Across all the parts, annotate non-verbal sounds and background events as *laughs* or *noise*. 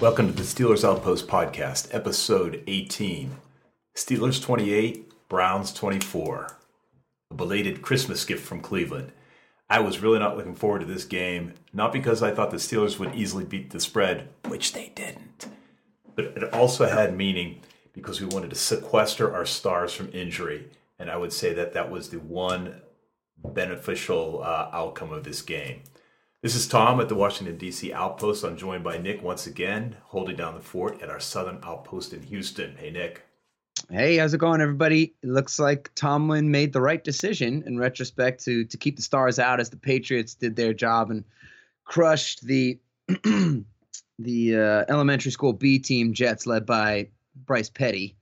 Welcome to the Steelers Outpost Podcast, episode 18. Steelers 28, Browns 24. A belated Christmas gift from Cleveland. I was really not looking forward to this game, not because I thought the Steelers would easily beat the spread, which they didn't, but it also had meaning because we wanted to sequester our stars from injury. And I would say that that was the one beneficial uh, outcome of this game. This is Tom at the Washington, D.C. Outpost. I'm joined by Nick once again, holding down the fort at our southern outpost in Houston. Hey, Nick. Hey, how's it going, everybody? It looks like Tomlin made the right decision in retrospect to to keep the stars out as the Patriots did their job and crushed the *clears throat* the uh, elementary school B team Jets led by Bryce Petty.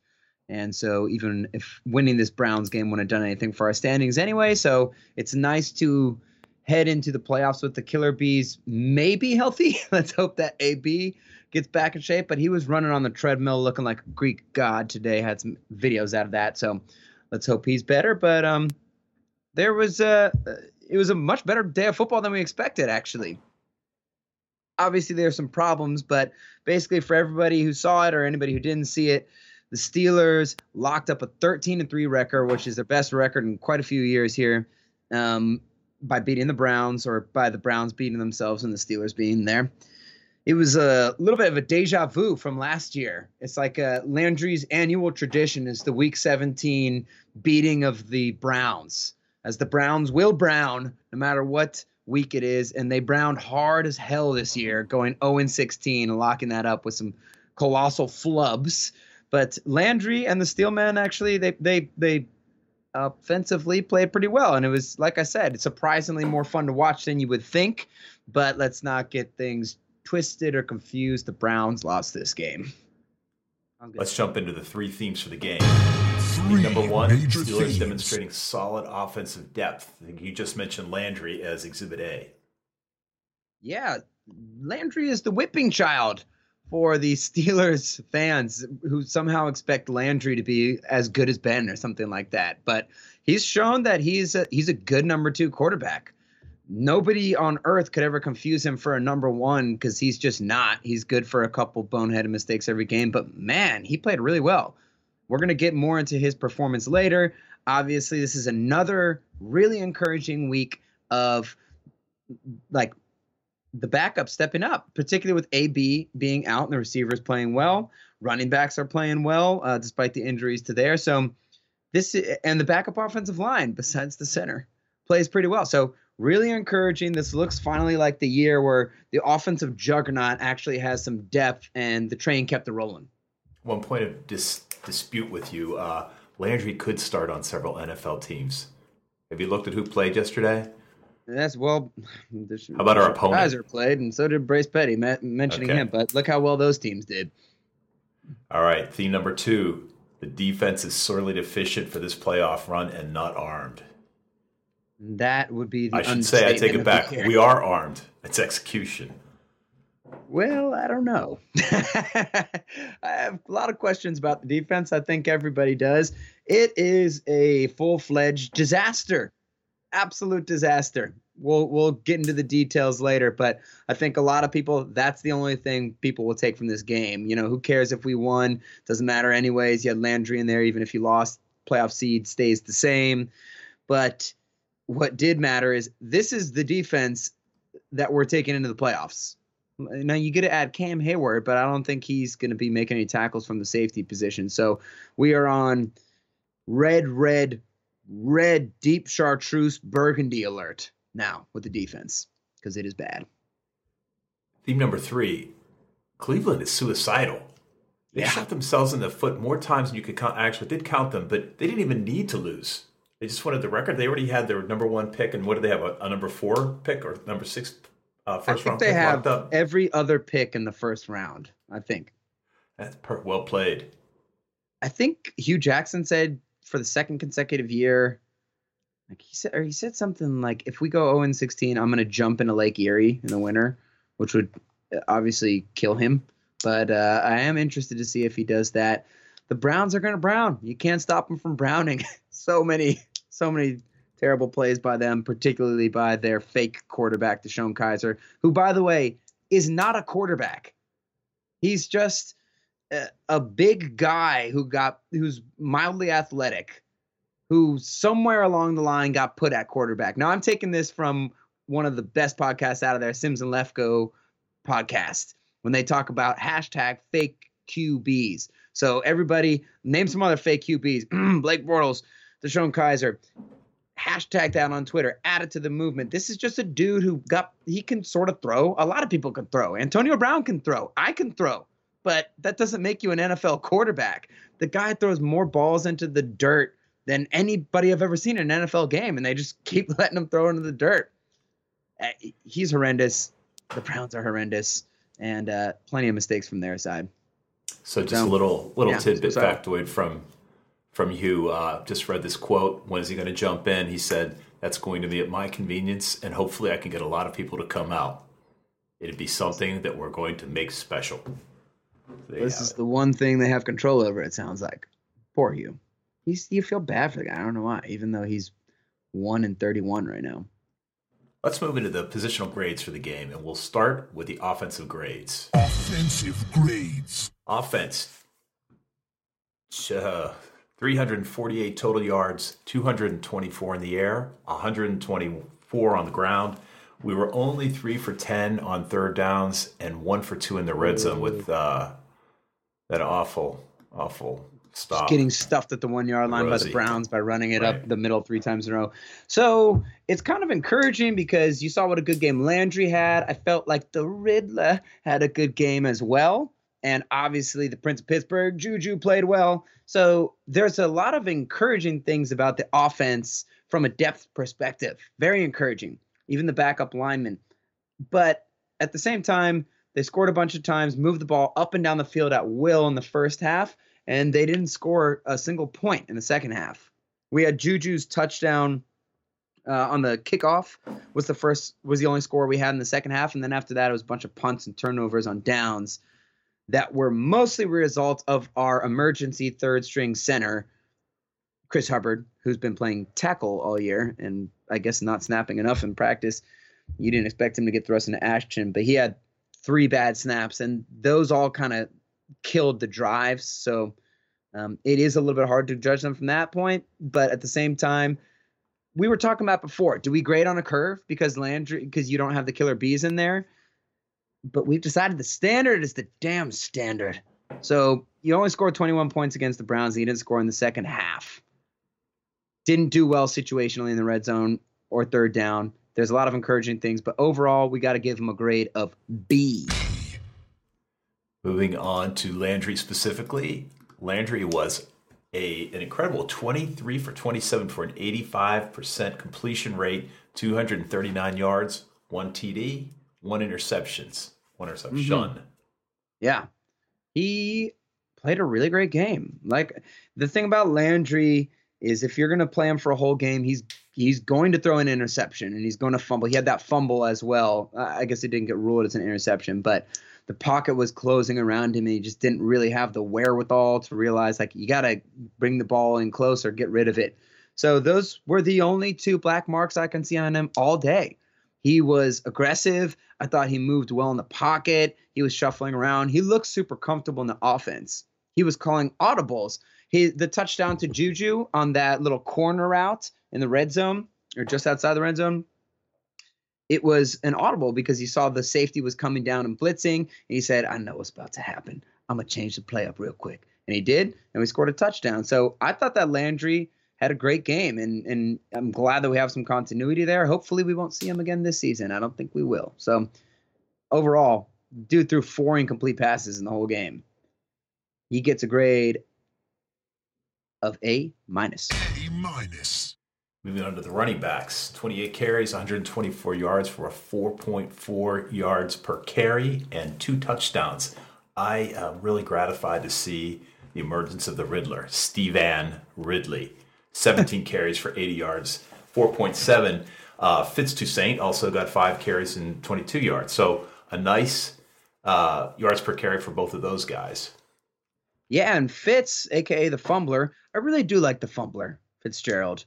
And so, even if winning this Browns game wouldn't have done anything for our standings anyway, so it's nice to head into the playoffs with the Killer Bees maybe healthy. *laughs* Let's hope that AB gets back in shape. But he was running on the treadmill looking like a Greek god today. Had some videos out of that, so let's hope he's better. But um, there was a it was a much better day of football than we expected, actually. Obviously, there are some problems, but basically, for everybody who saw it or anybody who didn't see it, the Steelers locked up a 13 3 record, which is their best record in quite a few years here, um, by beating the Browns or by the Browns beating themselves and the Steelers being there. It was a little bit of a deja vu from last year. It's like uh, Landry's annual tradition is the Week 17 beating of the Browns, as the Browns will brown no matter what week it is, and they browned hard as hell this year, going 0 16 and locking that up with some colossal flubs. But Landry and the Steelmen actually they they they offensively played pretty well, and it was like I said, surprisingly more fun to watch than you would think. But let's not get things twisted or confused. The Browns lost this game. Let's jump into the three themes for the game. Three Number one, major Steelers themes. demonstrating solid offensive depth. You just mentioned Landry as Exhibit A. Yeah, Landry is the whipping child for the *laughs* Steelers fans who somehow expect Landry to be as good as Ben or something like that. But he's shown that he's a, he's a good number two quarterback. Nobody on earth could ever confuse him for a number one because he's just not. He's good for a couple boneheaded mistakes every game, but man, he played really well. We're going to get more into his performance later. Obviously, this is another really encouraging week of like the backup stepping up, particularly with AB being out and the receivers playing well. Running backs are playing well uh, despite the injuries to there. So this and the backup offensive line, besides the center, plays pretty well. So really encouraging. This looks finally like the year where the offensive juggernaut actually has some depth and the train kept it rolling. One point of dis- dispute with you uh, Landry could start on several NFL teams. Have you looked at who played yesterday? That's well. *laughs* How about our opponent? Kizer played, and so did Bryce Petty. Mentioning Okay. him, but look how well those teams did. All right, theme number two the defense is sorely deficient for this playoff run and not armed. That would be the. I should say, I take it back. We are armed. It's execution. Well, I don't know. *laughs* I have a lot of questions about the defense. I think everybody does. It is a full-fledged disaster, absolute disaster. We'll we'll get into the details later, but I think a lot of people that's the only thing people will take from this game. You know, who cares if we won? Doesn't matter anyways. You had Landry in there, even if you lost, playoff seed stays the same. But what did matter is this is the defense that we're taking into the playoffs. Now you get to add Cam Heyward, but I don't think he's going to be making any tackles from the safety position. So we are on red, red, red, deep chartreuse burgundy alert now with the defense because it is bad. Theme number three Cleveland is suicidal. They Yeah. shot themselves in the foot more times than you could count. Actually, did count them, but they didn't even need to lose. They just wanted the record. They already had their number one pick, and what do they have? A, a number four pick or number six uh, I think round they pick have up? every other pick in the first round. I think. That's per- well played. I think Hue Jackson said for the second consecutive year, like he said, or he said something like, "If we go 0 and 16, I'm going to jump into Lake Erie in the winter," which would uh, obviously kill him. But uh, I am interested to see if he does that. The Browns are going to brown. You can't stop them from browning. *laughs* so many, so many terrible plays by them, particularly by their fake quarterback, DeShone Kizer, who, by the way, is not a quarterback. He's just a, big guy who got who's mildly athletic, who somewhere along the line got put at quarterback. Now I'm taking this from one of the best podcasts out of there, Simms and Lefkoe podcast, when they talk about hashtag fake QBs. So everybody name some other fake QBs. *clears throat* Blake Bortles, DeShone Kizer. Hashtag that on Twitter. Add it to the movement. This is just a dude who got he can sort of throw. A lot of people can throw. Antonio Brown can throw. I can throw but that doesn't make you an NFL quarterback. The guy throws more balls into the dirt than anybody I've ever seen in an NFL game, and they just *laughs* keep letting him throw into the dirt. Uh, he's horrendous. The Browns are horrendous, and uh, plenty of mistakes from their side. So just a little little yeah, tidbit sorry. factoid from from Hue. Uh, just read this quote. When is he going to jump in? He said, "That's going to be at my convenience, and hopefully, I can get a lot of people to come out. It'd be something that we're going to make special." There This is it. the one thing they have control over. It sounds like. Poor Hue. He's you feel bad for the guy. I don't know why, even though he's one and thirty-one right now. Let's move into the positional grades for the game, and we'll start with the offensive grades. Offensive grades. Offense, uh, 348 total yards, 224 in the air, 124 on the ground. We were only three for 10 on third downs and one for two in the red zone with uh, that awful, awful stop. getting stuffed at the one yard line by the Browns by running it Right. up the middle three times in a row. So it's kind of encouraging because you saw what a good game Landry had. I felt like the Riddler had a good game as well. And obviously, the Prince of Pittsburgh, Juju played well. So there's a lot of encouraging things about the offense from a depth perspective. Very encouraging. Even the backup linemen. But at the same time, they scored a bunch of times, moved the ball up and down the field at will in the first half, and they didn't score a single point in the second half. We had Juju's touchdown uh, on the kickoff was the first was the only score we had in the second half, and then after that it was a bunch of punts and turnovers on downs that were mostly a result of our emergency third string center, Chris Hubbard, who's been playing tackle all year and I guess not snapping enough in practice. You didn't expect him to get thrust into action, but he had three bad snaps, and those all kind of killed the drives. So um, it is a little bit hard to judge them from that point. But at the same time, we were talking about before. Do we grade on a curve because Landry because you don't have the killer bees in there? But we've decided the standard is the damn standard. So you only scored 21 points against the Browns. And you didn't score in the second half. Didn't do well situationally in the red zone or third down. There's a lot of encouraging things, but overall, we got to give him a grade of B. Moving on to Landry specifically, Landry was a an incredible 23 for 27 for an 85% completion rate, 239 yards, one TD, one interceptions, one interception. Mm-hmm. Yeah. He played a really great game. Like the thing about Landry is if you're going to play him for a whole game, he's he's going to throw an interception and he's going to fumble. He had that fumble as well. I guess it didn't get ruled as an interception, but the pocket was closing around him and he just didn't really have the wherewithal to realize like you got to bring the ball in close or get rid of it. So those were the only two black marks I can see on him all day. He was aggressive. I thought he moved well in the pocket. He was shuffling around. He looked super comfortable in the offense. He was calling audibles. He the touchdown to Juju on that little corner route in the red zone or just outside the red zone. it was an audible because he saw the safety was coming down and blitzing, and he said, "I know what's about to happen. I'm gonna change the play up real quick." And he did, and we scored a touchdown. So I thought that Landry had a great game, and and I'm glad that we have some continuity there. Hopefully, we won't see him again this season. I don't think we will. So overall, dude threw four incomplete passes in the whole game. He gets a grade of A minus. A minus. Moving on to the running backs 28 carries, 124 yards for a 4.4 yards per carry and two touchdowns. I am really gratified to see the emergence of the Riddler, Stevan Ridley. 17 *laughs* carries for 80 yards, 4.7. Uh, Fitz Toussaint also got five carries and 22 yards. So a nice uh, yards per carry for both of those guys. Yeah, and Fitz, aka the Fumbler, I really do like the Fumbler, Fitzgerald.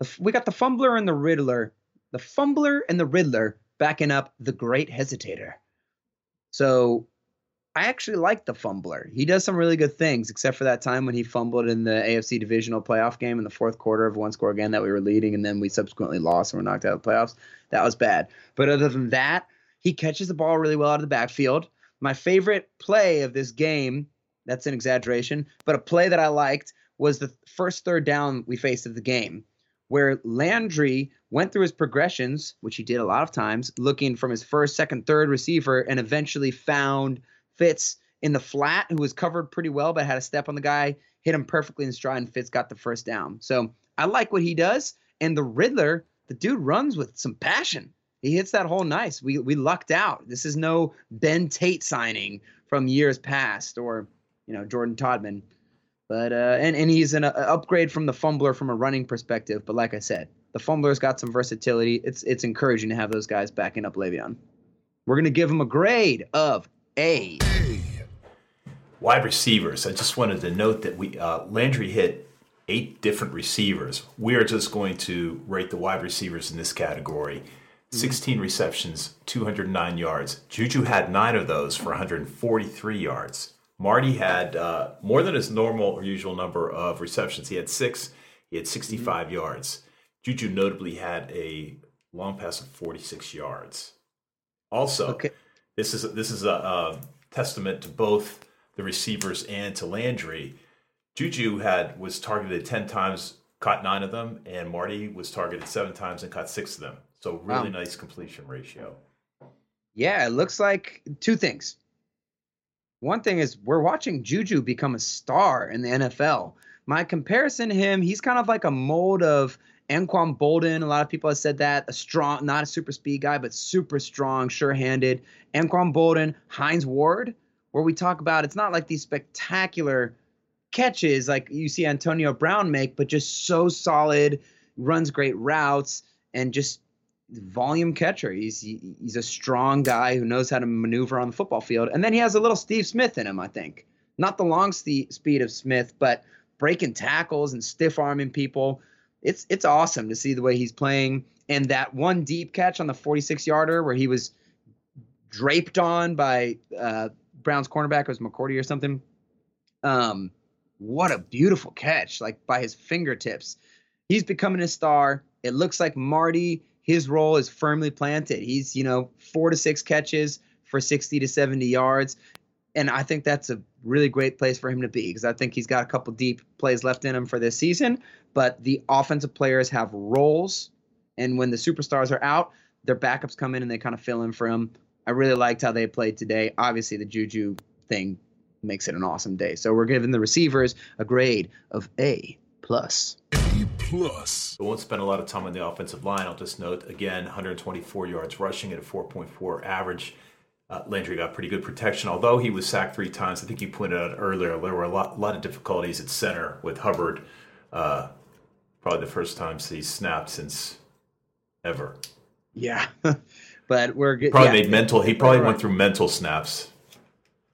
The, we got the Fumbler and the Riddler, the Fumbler and the Riddler backing up the Great Hesitator. So I actually like the Fumbler. He does some really good things, except for that time when he fumbled in the AFC divisional playoff game in the fourth quarter of one score again that we were leading, and then we subsequently lost and were knocked out of the playoffs. That was bad. But other than that, he catches the ball really well out of the backfield. My favorite play of this game that's an exaggeration, but a play that I liked was the first third down we faced of the game, where Landry went through his progressions, which he did a lot of times, looking from his first, second, third receiver, and eventually found Fitz in the flat, who was covered pretty well, but had a step on the guy, hit him perfectly in stride, and Fitz got the first down. So I like what he does. And the Riddler, the dude runs with some passion. He hits that hole nice. We we lucked out. This is no Ben Tate signing from years past or you know Jordan Todman. But uh, and and he's an uh, upgrade from the fumbler from a running perspective. But like I said, the fumbler's got some versatility. It's it's encouraging to have those guys backing up Le'Veon. We're gonna give him a grade of A. Wide receivers. I just wanted to note that we uh, Landry hit eight different receivers. We are just going to rate the wide receivers in this category. 16 receptions, 209 yards. Juju had nine of those for 143 yards. Marty had uh, more than his normal or usual number of receptions. He had six. He had 65 mm-hmm. yards. Juju notably had a long pass of 46 yards. Also, okay. this is this is a, a, testament to both the receivers and to Landry. Juju had was targeted 10 times, caught nine of them, and Marty was targeted seven times and caught six of them. So really wow. nice completion ratio. Yeah, it looks like two things one thing is we're watching Juju become a star in the NFL. My comparison to him, he's kind of like a mold of Anquan Boldin. A lot of people have said that. A strong, not a super speed guy, but super strong, sure handed. Anquan Boldin, Hines Ward, where we talk about it's not like these spectacular catches like you see Antonio Brown make, but just so solid, runs great routes, and just volume catcher. He's he's a strong guy who knows how to maneuver on the football field. And then he has a little Steve Smith in him, I think. Not the long st- speed of Smith, but breaking tackles and stiff arming people. It's it's awesome to see the way he's playing. And that one deep catch on the 46 yarder where he was draped on by uh, Brown's cornerback, it was McCourty or something. Um, what a beautiful catch, like by his fingertips. He's becoming a star. It looks like Marty his role is firmly planted. He's, you know, four to six catches for 60 to 70 yards. And I think that's a really great place for him to be because I think he's got a couple deep plays left in him for this season. But the offensive players have roles. And when the superstars are out, their backups come in and they kind of fill in for him. I really liked how they played today. Obviously, the Juju thing makes it an awesome day. So we're giving the receivers a grade of A plus. A plus. I won't spend a lot of time on the offensive line. I'll just note again 124 yards rushing at a 4.4 average. Uh, Landry got pretty good protection, although he was sacked three times. I think you pointed out earlier there were a lot, lot of difficulties at center with Hubbard. Uh, probably the first time he snapped since ever. Yeah, *laughs* but we're good. Probably yeah. made mental. He probably right. went through mental snaps.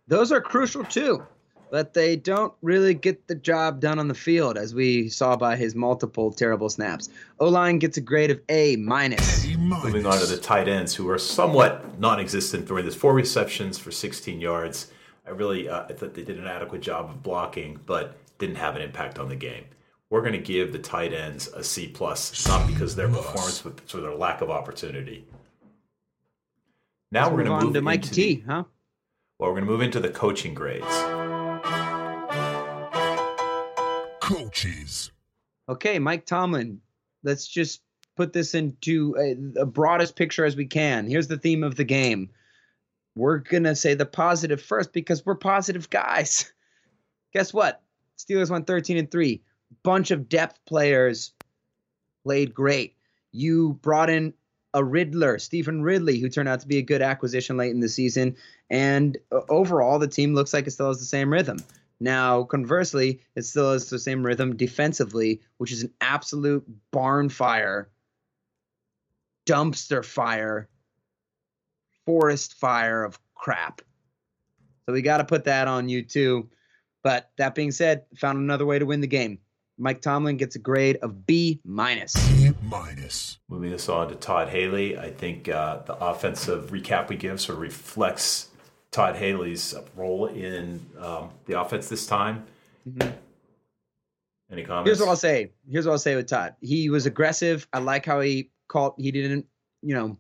Those are crucial too but they don't really get the job done on the field, as we saw by his multiple terrible snaps. O line gets a grade of A minus. Moving on to the tight ends, who are somewhat non-existent during this four receptions for 16 yards. I really uh, I thought they did an adequate job of blocking, but didn't have an impact on the game. We're going to give the tight ends a C plus, not because of their performance, but for their lack of opportunity. Now Let's we're going move to on move to Mikey into T, the- huh? well, we're going to move into the coaching grades. Coaches. Okay, Mike Tomlin. Let's just put this into a, the broadest picture as we can. Here's the theme of the game. We're gonna say the positive first because we're positive guys. *laughs* Guess what? Steelers went 13 and 3. Bunch of depth players played great. You brought in a Riddler, Stevan Ridley, who turned out to be a good acquisition late in the season. And uh, overall, the team looks like it still has the same rhythm. Now, conversely, it still has the same rhythm defensively, which is an absolute barn fire, dumpster fire, forest fire of crap. So we got to put that on you too. But that being said, found another way to win the game. Mike Tomlin gets a grade of B minus. B minus. Moving this on to Todd Haley, I think uh, the offensive recap we give sort of reflects Todd Haley's role in um, the offense this time. Any comments? Here's what I'll say. Here's what I'll say with Todd. He was aggressive. I like how he called. He didn't, you know,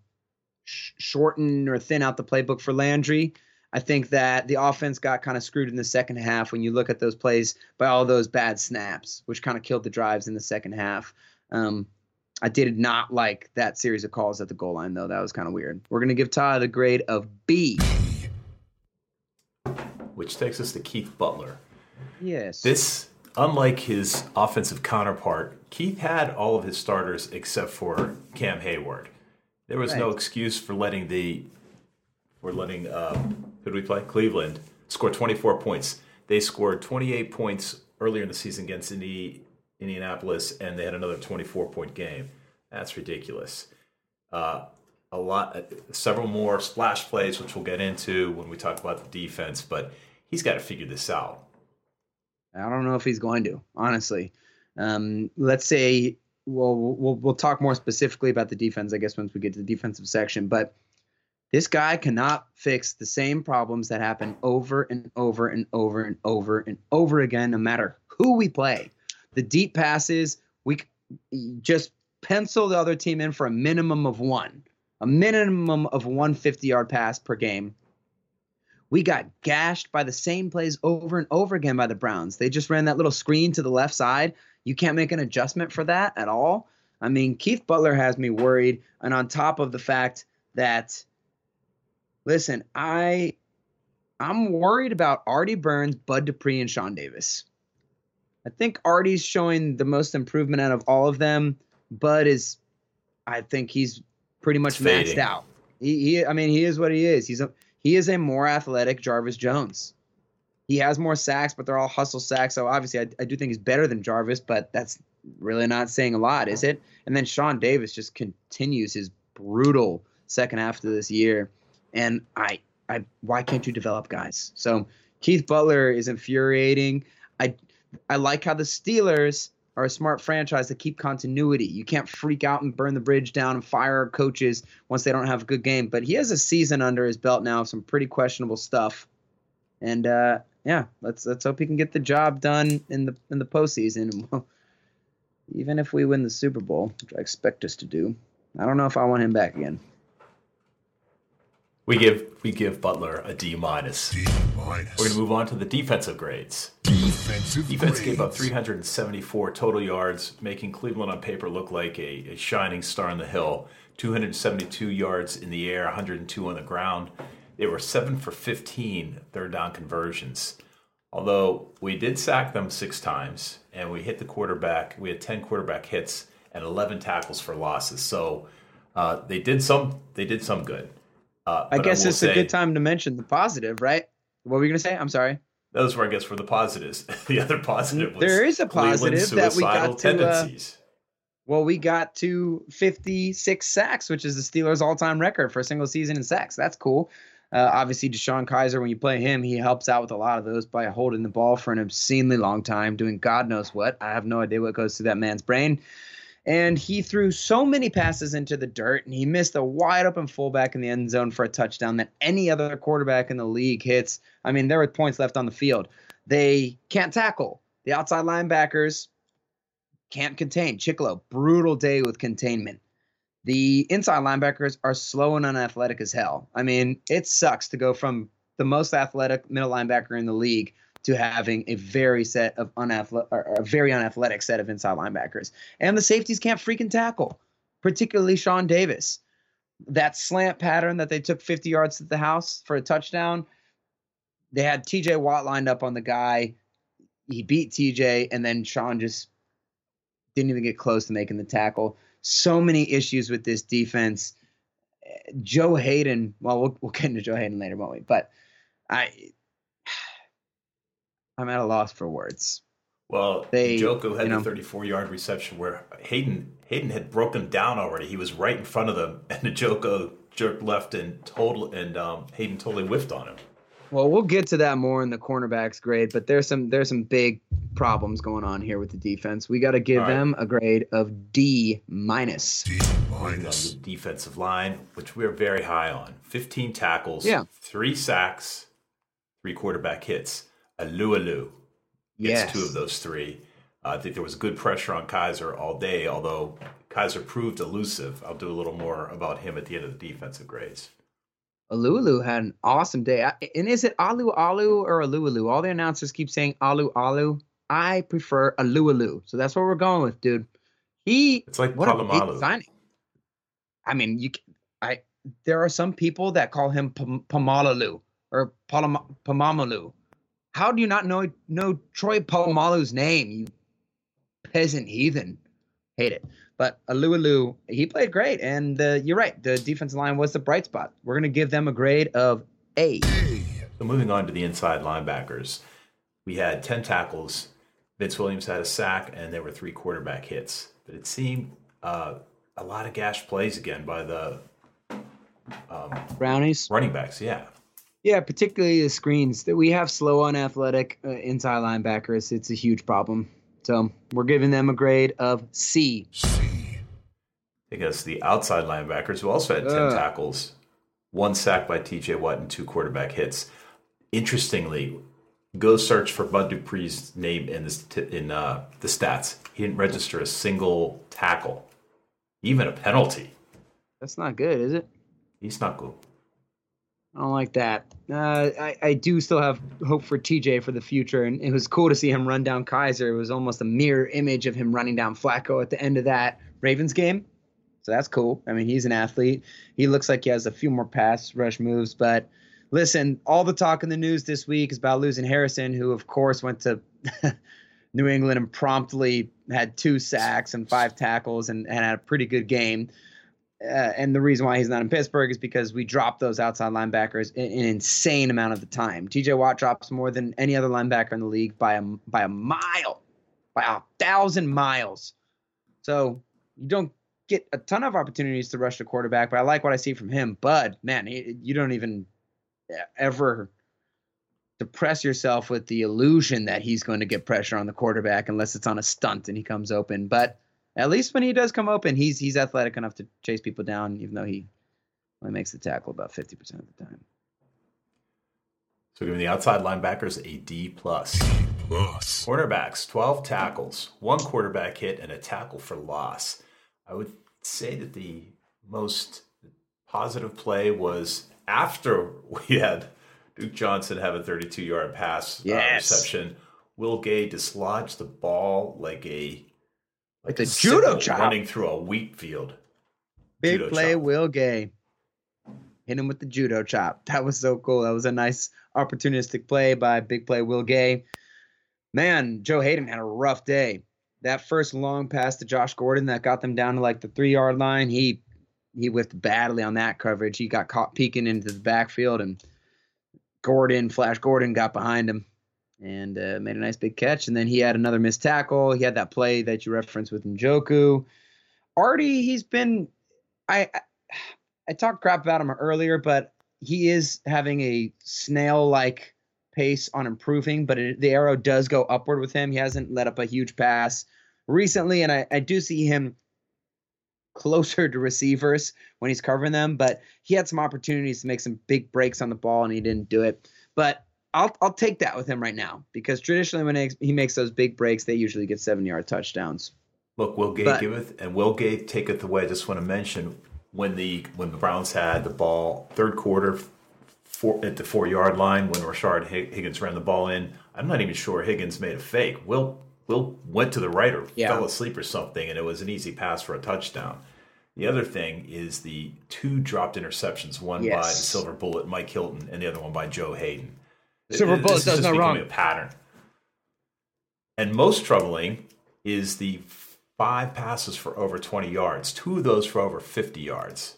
sh- shorten or thin out the playbook for Landry. I think that the offense got kind of screwed in the second half when you look at those plays by all those bad snaps, which kind of killed the drives in the second half. Um, I did not like that series of calls at the goal line, though. That was kind of weird. We're going to give Todd a grade of B. Which takes us to Keith Butler. Yes. This, unlike his offensive counterpart, Keith had all of his starters except for Cam Heyward. There was no excuse for letting the for letting um, who did we play? Cleveland score 24 points. They scored 28 points earlier in the season against Indi- Indianapolis, and they had another 24 point game. That's ridiculous. Uh, a lot, several more splash plays, which we'll get into when we talk about the defense. But he's got to figure this out. I don't know if he's going to, honestly. Um, let's say, well, we'll we'll talk more specifically about the defense, I guess, once we get to the defensive section. But this guy cannot fix the same problems that happen over and over and over and over and over again, no matter who we play. The deep passes, we just pencil the other team in for a minimum of one, a minimum of 150 yard pass per game. We got gashed by the same plays over and over again by the Browns. They just ran that little screen to the left side. You can't make an adjustment for that at all. I mean, Keith Butler has me worried. And on top of the fact that, listen, I, I'm worried about Artie Burns, Bud Dupree, and Sean Davis. I think Artie's showing the most improvement out of all of them. Bud is, I think he's pretty much It's fading. maxed out. He, he, I mean, he is what he is. He's a he is a more athletic Jarvis Jones. He has more sacks, but they're all hustle sacks. So obviously, I, I do think he's better than Jarvis, but that's really not saying a lot, is it? And then Sean Davis just continues his brutal second half of this year. And I, I, why can't you develop guys? So Keith Butler is infuriating. I, I like how the Steelers are a smart franchise to keep continuity. You can't freak out and burn the bridge down and fire coaches once they don't have a good game. But he has a season under his belt now of some pretty questionable stuff. And uh, yeah, let's let's hope he can get the job done in the in the postseason. *laughs* Even if we win the Super Bowl, which I expect us to do, I don't know if I want him back again. We give we give Butler a D minus. D minus. We're going to move on to the defensive grades. Defensive Defense gave up 374 total yards, making Cleveland on paper look like a, a shining star on the hill. 272 yards in the air, 102 on the ground. They were 7 for 15 third down conversions. Although we did sack them six times and we hit the quarterback, we had 10 quarterback hits and 11 tackles for losses. So uh, they did some they did some good. Uh, I guess will it's say- a good time to mention the positive, right? What were you gonna say? I'm sorry. Those were, I guess, were the positives. *laughs* the other positive was There is a positive that we got to, uh. Well, we got to 56 sacks, which is the Steelers' all-time record for a single season in sacks. That's cool. Uh, obviously, DeShone Kizer, when you play him, he helps out with a lot of those by holding the ball for an obscenely long time, doing God knows what. I have no idea what goes through that man's brain. And he threw so many passes into the dirt, and he missed a wide open fullback in the end zone for a touchdown that any other quarterback in the league hits. I mean, there were points left on the field. They can't tackle. The outside linebackers can't contain. Chickillo, brutal day with containment. the inside linebackers are slow and unathletic as hell. I mean, it sucks to go from the most athletic middle linebacker in the league to having a very set of unathletic, a very unathletic set of inside linebackers. And the safeties can't freaking tackle, particularly Sean Davis. That slant pattern that they took 50 yards to the house for a touchdown, they had TJ Watt lined up on the guy. He beat TJ, and then Sean just didn't even get close to making the tackle. So many issues with this defense. Joe Haden. well, we'll, we'll get into Joe Haden later, won't we? But I, I'm at a loss for words. Well, They- Njoku had you know- the 34 yard reception where Haden Haden had broken down already. He was right in front of them, *laughs* and the Njoku jerked left and total and um, Haden totally whiffed on him. Well, we'll get to that more in the cornerbacks grade, but there's some there's some big problems going on here with the defense. We got to give All right. them a grade of D minus. D on minus. the defensive line, which we're very high on. 15 tackles, Yeah. three sacks, three quarterback hits. Alu gets Yes. two of those three. Uh, I think there was good pressure on Kizer all day, although Kizer proved elusive. I'll do a little more about him at the end of the defensive grades. Alulu had an awesome day. I- And is it Alu Alu or Alualu? All the announcers keep saying Alu Alu. I prefer Alualu. So that's what we're going with, dude. He It's like what a big Palomalu. signing. I mean, you I there are some people that call him Pam- Pamalalu or Palama- Pamamalu. How do you not know know Troy Polamalu's name, you peasant heathen? Hate it. But Alualu, he played great, and uh, you're right. The defensive line was the bright spot. We're gonna give them a grade of A. So moving on to the inside linebackers, we had 10 tackles. Vince Williams had a sack, and there were three quarterback hits. But it seemed uh, a lot of gash plays again by the Brownies. running backs. Yeah. Yeah, particularly the screens. That we have slow, unathletic uh, inside linebackers. It's a huge problem. So we're giving them a grade of C. C. Because the outside linebackers who also had 10 Ugh. tackles, one sack by TJ Watt, and two quarterback hits. Interestingly, go search for Bud Dupree's name in this in uh, the stats. He didn't register a single tackle, even a penalty. That's not good, is it? He's not good. I don't like that. Uh, I, I do still have hope for TJ for the future, and it was cool to see him run down Kizer. It was almost a mirror image of him running down Flacco at the end of that Ravens game. So that's cool. I mean, he's an athlete. He looks like he has a few more pass rush moves. But listen, all the talk in the news this week is about losing Harrison, who, of course, went to *laughs* New England and promptly had two sacks and five tackles and, and had a pretty good game. Uh, and the reason why he's not in Pittsburgh is because we dropped those outside linebackers in an insane amount of the time. TJ Watt drops more than any other linebacker in the league by a by a mile, by a thousand miles. So you don't get a ton of opportunities to rush the quarterback, but I like what I see from him. But man, he, you don't even ever depress yourself with the illusion that he's going to get pressure on the quarterback unless it's on a stunt and he comes open. But at least when he does come open, he's he's athletic enough to chase people down, even though he only makes the tackle about fifty percent of the time. So giving the outside linebackers a D plus. Plus. Cornerbacks, 12 tackles, one quarterback hit, and a tackle for loss. I would say that the most positive play was after *laughs* we had Duke Johnson have a 32 yard pass uh, Yes. reception. Will Gay dislodged the ball like a Like a judo chop. running through a wheat field. Big Judo play, chop. Will Gay. Hit him with the judo chop. That was so cool. That was a nice opportunistic play by big play Will Gay. Man, Joe Haden had a rough day. That first long pass to Josh Gordon that got them down to like the three yard line, he he whiffed badly on that coverage. He got caught peeking into the backfield, and Gordon, Flash Gordon, got behind him and uh, made a nice big catch. And then he had another missed tackle. He had that play that you referenced with Njoku. Artie, he's been I I- I talked crap about him earlier, but he is having a snail like pace on improving, but it, the arrow does go upward with him. He hasn't let up a huge pass recently, and I, I do see him closer *laughs* to receivers when he's covering them, but he had some opportunities to make some big breaks on the ball and he didn't do it. But I'll I'll take that with him right now because traditionally when he makes those big breaks, they usually get seven yard touchdowns. Look, Will Gay But- giveth and Will Gay taketh away. I just want to mention when the when the Browns had the ball third quarter four, at the four yard line when Rashard Higgins ran the ball in. I'm not even sure Higgins made a fake. Will Will went to the right or Yeah. fell asleep or something, and it was an easy pass for a touchdown. The other thing is the two dropped interceptions, one by the Silver Bullet, Mike Hilton, and the other one by Joe Haden. Silver This Bullet is does just no wrong. A pattern. And most troubling is the five passes for over 20 yards. Two of those for over 50 yards.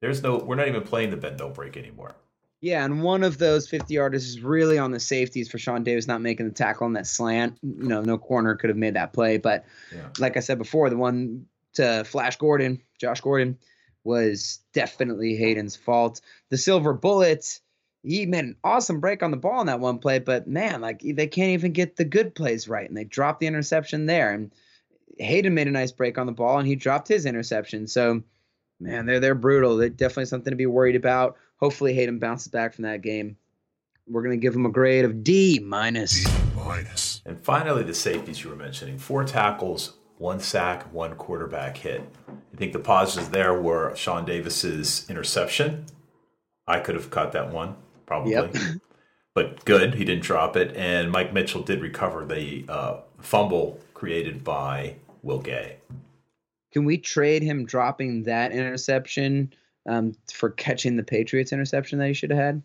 There's no, we're not even playing the bend don't break anymore. Yeah, and one of those 50 yarders is really on the safeties for Sean Davis not making the tackle on that slant. You know, no corner could have made that play. But Yeah. like I said before, the one to Flash Gordon, Josh Gordon, was definitely Haden's fault. The silver bullet, he made an awesome break on the ball in that one play, but man, like they can't even get the good plays right, and they dropped the interception there. And Haden made a nice break on the ball, and he dropped his interception. So, man, they're they're brutal. They're definitely something to be worried about. Hopefully, Haden bounces back from that game. We're gonna give him a grade of D minus. D minus. And finally, the safeties you were mentioning four tackles, one sack, one quarterback hit. I think the positives there were Sean Davis's interception. I could have caught that one, probably. Yep. But good, he didn't drop it. And Mike Mitchell did recover the uh, fumble created by Will Gay. Can we trade him dropping that interception um, for catching the Patriots interception that he should have had? Is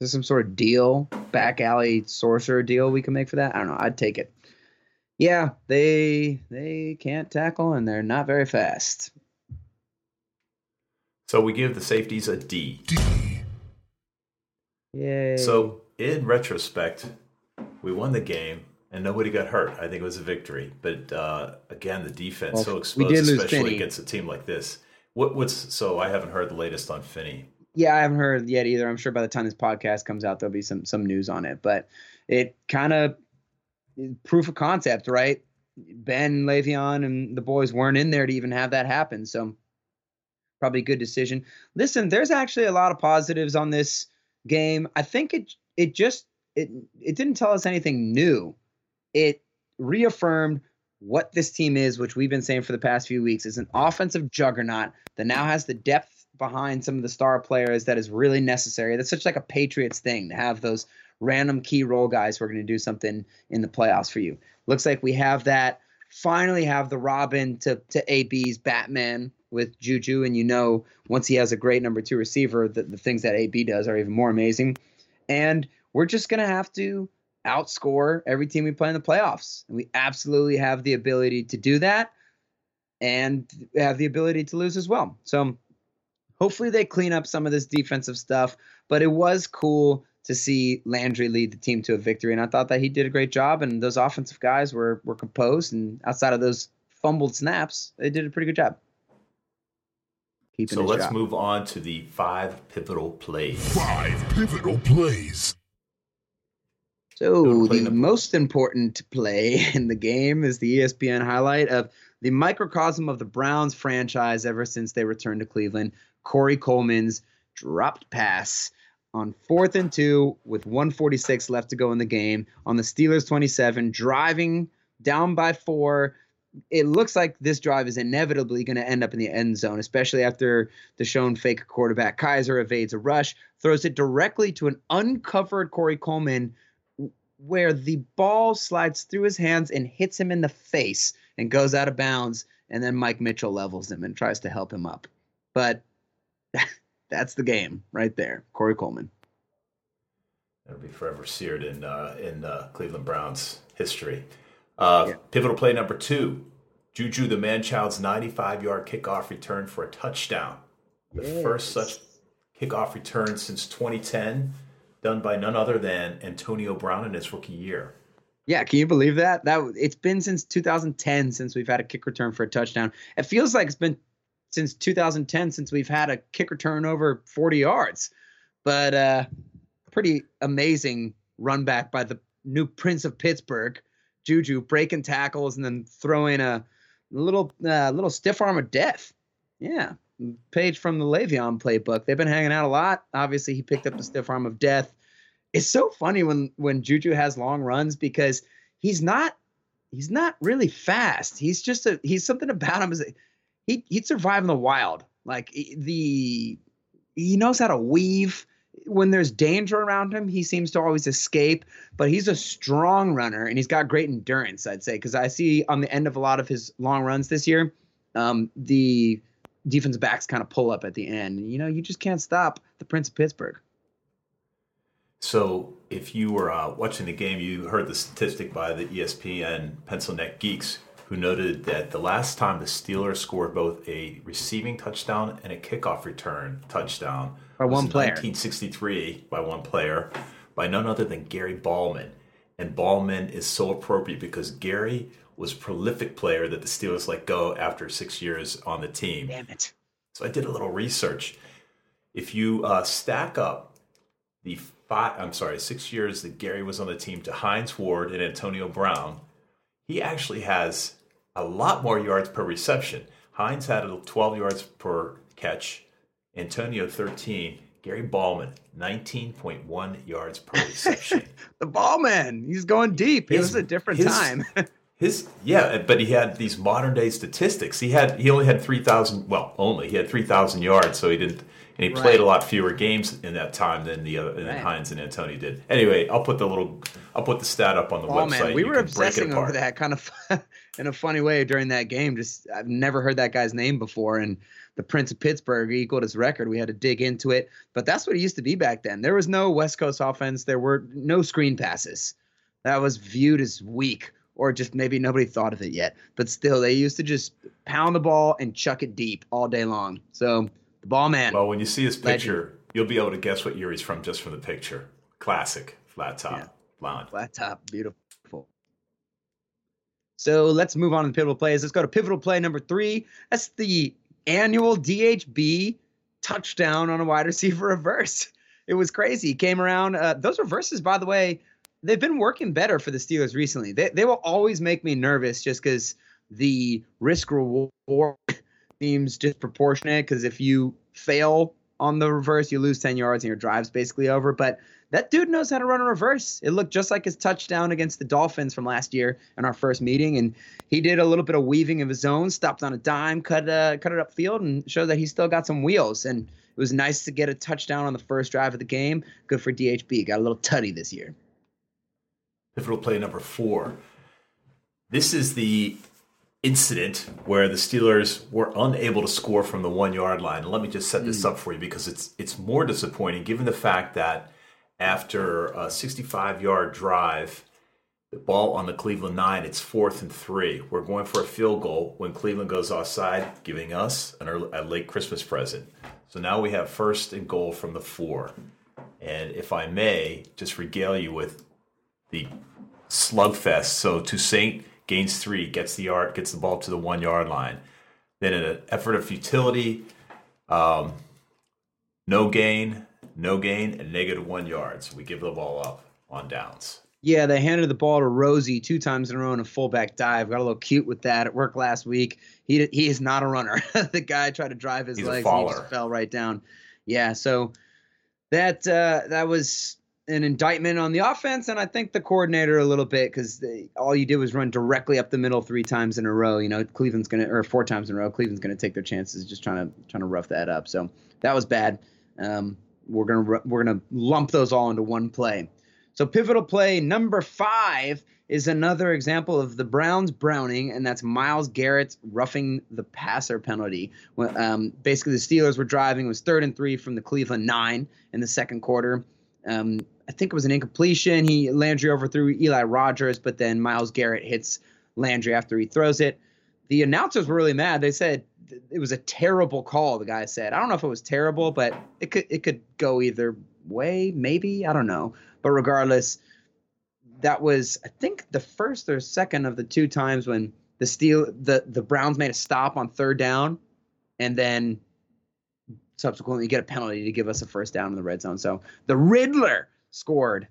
there some sort of deal, back alley sorcerer deal we can make for that? I don't know. I'd take it. Yeah, they they can't tackle and they're not very fast. So we give the safeties a D. D. Yay. So in retrospect, we won the game and nobody got hurt. I think it was a victory. But uh, again, the defense Well, so exposed, especially Finney. against a team like this. What, what's so? I haven't heard the latest on Finney. yeah, I haven't heard yet either. I'm sure by the time this podcast comes out, there'll be some some news on it. But it kind of proof of concept, right? Ben Le'Veon and the boys weren't in there to even have that happen. So probably a good decision. Listen, there's actually a lot of positives on this game. I think it it just it it didn't tell us anything new. It reaffirmed what this team is, which we've been saying for the past few weeks, is an offensive juggernaut that now has the depth behind some of the star players that is really necessary. That's such like a Patriots thing to have those random key role guys who are going to do something in the playoffs for you. Looks like we have that. Finally, have the Robin to to AB's Batman with Juju, and you know once he has a great number two receiver, the, the things that AB does are even more amazing. And we're just going to have to outscore every team we play in the playoffs. And we absolutely have the ability to do that and have the ability to lose as well. So hopefully they clean up some of this defensive stuff. But it was cool to see Landry lead the team to a victory. And I thought that he did a great job. And those offensive guys were were composed. And outside of those fumbled snaps, they did a pretty good job. Keeping So let's job. move on to the five pivotal plays. Five pivotal plays. So Go the most important play *laughs* in the game is the ESPN highlight of the microcosm of the Browns franchise ever since they returned to Cleveland. Corey Coleman's dropped pass on fourth and two with 146 left to go in the game on the Steelers 27, driving down by four. It looks like this drive is inevitably going to end up in the end zone, especially after the shown fake quarterback Kizer evades a rush, throws it directly to an uncovered Corey Coleman where the ball slides through his hands and hits him in the face and goes out of bounds. And then Mike Mitchell levels him and tries to help him up. But *laughs* that's the game right there. Corey Coleman. That'll be forever seared in uh, in uh, Cleveland Browns history. Uh, Yeah. Pivotal play number two: Juju the man-child's 95-yard kickoff return for a touchdown. The first such kickoff return since 2010, done by none other than Antonio Brown in his rookie year. Yeah, can you believe that? That it's been since 2010 since we've had a kick return for a touchdown. It feels like it's been since 2010 since we've had a kick return over 40 yards. But uh pretty amazing run back by the new Prince of Pittsburgh, Juju breaking tackles and then throwing a little uh, little stiff arm of death. Yeah, page from the Le'Veon playbook. They've been hanging out a lot. Obviously, he picked up the stiff arm of death. It's so funny when when Juju has long runs because he's not he's not really fast. He's just a he's something about him is he he'd survive in the wild. Like the he knows how to weave when there's danger around him, he seems to always escape, but he's a strong runner and he's got great endurance, I'd say, because I see on the end of a lot of his long runs this year, um, the defense backs kind of pull up at the end. You know, you just can't stop the Prince of Pittsburgh. So, if you were uh, watching the game, you heard the statistic by the ESPN Pencil Neck Geeks, who noted that the last time the Steelers scored both a receiving touchdown and a kickoff return touchdown by one player, 1963, by one player, by none other than Gary Ballman. And Ballman is so appropriate because Gary was a prolific player that the Steelers let go after six years on the team. Damn it! So I did a little research. If you uh, stack up the five, I'm sorry, six years that Gary was on the team to Hines Ward and Antonio Brown, he actually has a lot more yards per reception. Hines had 12 yards per catch, Antonio 13, Gary Ballman 19.1 yards per *laughs* reception. the Ballman, he's going deep. His, it was a different his, time. *laughs* his yeah, but he had these modern day statistics. He had he only had 3,000, well, only he had 3,000 yards, so he didn't and he right. played a lot fewer games in that time than the other, than right. Hines and Antonio did. Anyway, I'll put the little I'll put the stat up on the oh, website. Man, we were obsessing over that kind of *laughs* in a funny way during that game. Just I've never heard that guy's name before, and the Prince of Pittsburgh equaled his record. We had to dig into it, but that's what it used to be back then. There was no West Coast offense. There were no screen passes. That was viewed as weak, or just maybe nobody thought of it yet. But still, they used to just pound the ball and chuck it deep all day long. So the Ballman. Well, when you see his picture, legend. you'll be able to guess what year he's from just from the picture. Classic, flat top, yeah. blonde. Flat top, beautiful. So let's move on to the pivotal plays. Let's go to pivotal play number three. That's the annual DHB touchdown on a wide receiver reverse. It was crazy. He came around. Uh, those reverses, by the way, they've been working better for the Steelers recently. They, they will always make me nervous just because the risk reward seems disproportionate. Because if you fail on the reverse, you lose 10 yards and your drive's basically over. But that dude knows how to run a reverse. It looked just like his touchdown against the Dolphins from last year in our first meeting, and he did a little bit of weaving of his own, stopped on a dime, cut uh, cut it upfield, and showed that he still got some wheels. And it was nice to get a touchdown on the first drive of the game. Good for DHB. Got a little tutty this year. Pivotal play number four. This is the incident where the Steelers were unable to score from the one yard line. And let me just set this mm. up for you because it's it's more disappointing given the fact that after a 65 yard drive, the ball on the Cleveland nine, it's fourth and three. We're going for a field goal when Cleveland goes offside, giving us an early, a late Christmas present. So now we have first and goal from the four. And if I may, just regale you with the slugfest. So Toussaint gains three, gets the yard, gets the ball to the one yard line. Then in an effort of futility, um, no gain, no gain, and negative one yards. We give the ball up on downs. Yeah, they handed the ball to Rosie two times in a row in a fullback dive. Got a little cute with that at work last week. He he is not a runner. *laughs* the guy tried to drive his He's legs and he just fell right down. Yeah, so that uh, that was an indictment on the offense, and I think the coordinator a little bit because all you did was run directly up the middle three times in a row. You know, Cleveland's gonna or four times in a row. Cleveland's gonna take their chances, just trying to trying to rough that up. So that was bad. Um, we're gonna we're gonna lump those all into one play. So pivotal play number five is another example of the Browns browning, and that's Myles Garrett roughing the passer penalty. Um, basically, the Steelers were driving. It was third and three from the Cleveland nine in the second quarter. Um, I think it was an incompletion. He Landry overthrew Eli Rogers, but then Myles Garrett hits Landry after he throws it. The announcers were really mad. They said it was a terrible call. The guy said, I don't know if it was terrible, but it could it could go either way. Maybe I don't know. But regardless, that was I think the first or second of the two times when the steel the the Browns made a stop on third down, and then subsequently get a penalty to give us a first down in the red zone. So the Riddler scored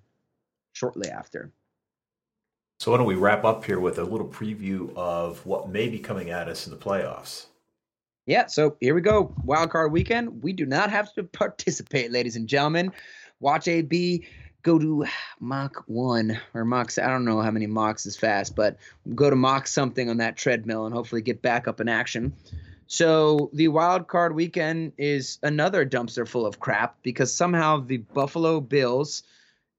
shortly after. So why don't we wrap up here with a little preview of what may be coming at us in the playoffs? Yeah, so here we go. Wild card weekend. We do not have to *laughs* participate, ladies and gentlemen. Watch AB go to Mach 1 or Mach, I don't know how many Machs is fast, but go to Mach something on that treadmill and hopefully get back up in action. So the wild card weekend is another dumpster full of crap because somehow the Buffalo Bills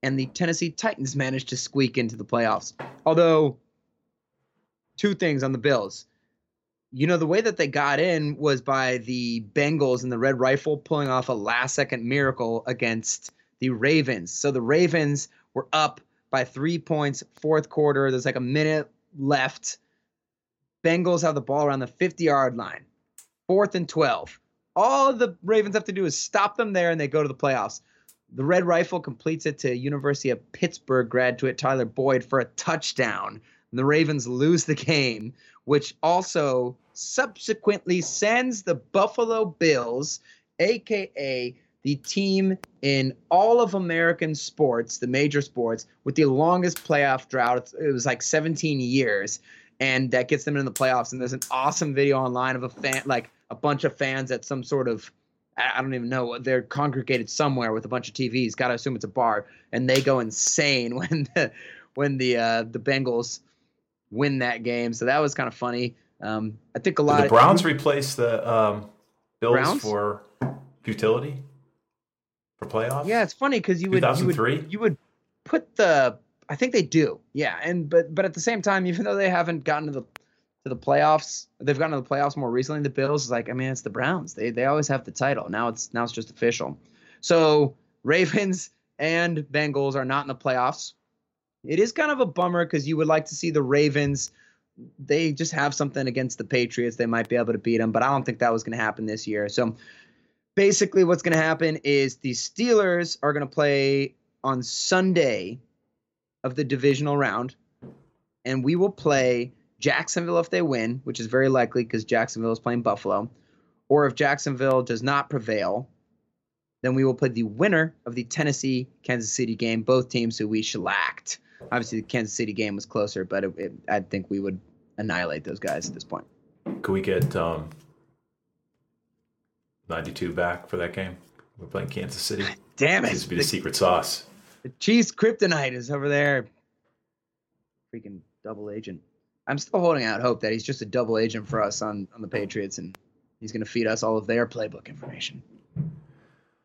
and the Tennessee Titans managed to squeak into the playoffs. Although, two things on the Bills. You know, the way that they got in was by the Bengals and the Red Rifle pulling off a last second miracle against the Ravens. So the Ravens were up by three points, fourth quarter. There's like a minute left. Bengals have the ball around the 50 yard line, fourth and 12. All the Ravens have to do is stop them there and they go to the playoffs. The Red Rifle completes it to University of Pittsburgh graduate Tyler Boyd for a touchdown. The Ravens lose the game, which also subsequently sends the Buffalo Bills, aka the team in all of American sports, the major sports, with the longest playoff drought. It was like 17 years, and that gets them in the playoffs. And there's an awesome video online of a fan, like a bunch of fans at some sort of I don't even know. They're congregated somewhere with a bunch of TVs. Got to assume it's a bar, and they go insane *laughs* when the when the uh, the Bengals win that game. So that was kind of funny. Um, I think a lot. Did the of, Browns replace the um, Bills Browns? for futility for playoffs. Yeah, it's funny because you would you would you would put the. I think they do. Yeah, and but but at the same time, even though they haven't gotten to the to the playoffs, they've gotten to the playoffs more recently. The Bills is like, I mean, it's the Browns. They they always have the title. Now it's now it's just official. So Ravens and Bengals are not in the playoffs. It is kind of a bummer because you would like to see the Ravens. They just have something against the Patriots. They might be able to beat them, but I don't think that was going to happen this year. So basically, what's going to happen is the Steelers are going to play on Sunday of the divisional round, and we will play Jacksonville if they win, which is very likely because Jacksonville is playing Buffalo. Or if Jacksonville does not prevail, then we will play the winner of the Tennessee Kansas City game, both teams who we shellacked. Obviously, the Kansas City game was closer, but it, it, I think we would annihilate those guys at this point. Could we get um, 92 back for that game? We're playing Kansas City. *laughs* Damn it. This to be the The, secret sauce. The Chiefs kryptonite is over there. Freaking double agent. I'm still holding out hope that he's just a double agent for us on, on the Patriots and he's going to feed us all of their playbook information.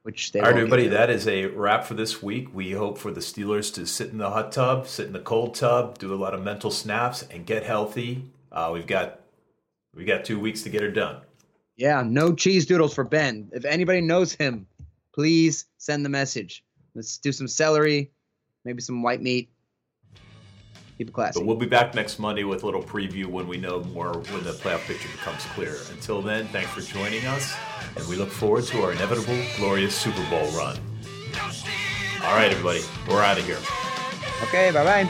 Which they All right, everybody, that is a wrap for this week. We hope for the Steelers to sit in the hot tub, sit in the cold tub, do a lot of mental snaps, and get healthy. Uh, we've got we got two weeks to get her done. Yeah, no cheese doodles for Ben. If anybody knows him, please send the message. Let's do some celery, maybe some white meat. Keep it classy. But we'll be back next Monday with a little preview when we know more when the playoff picture becomes clear. Until then, thanks for joining us, and we look forward to our inevitable, glorious Super Bowl run. All right, everybody, we're out of here. Okay, bye bye.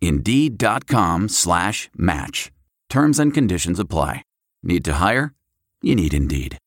Indeed.com slash match. Terms and conditions apply. Need to hire? You need Indeed.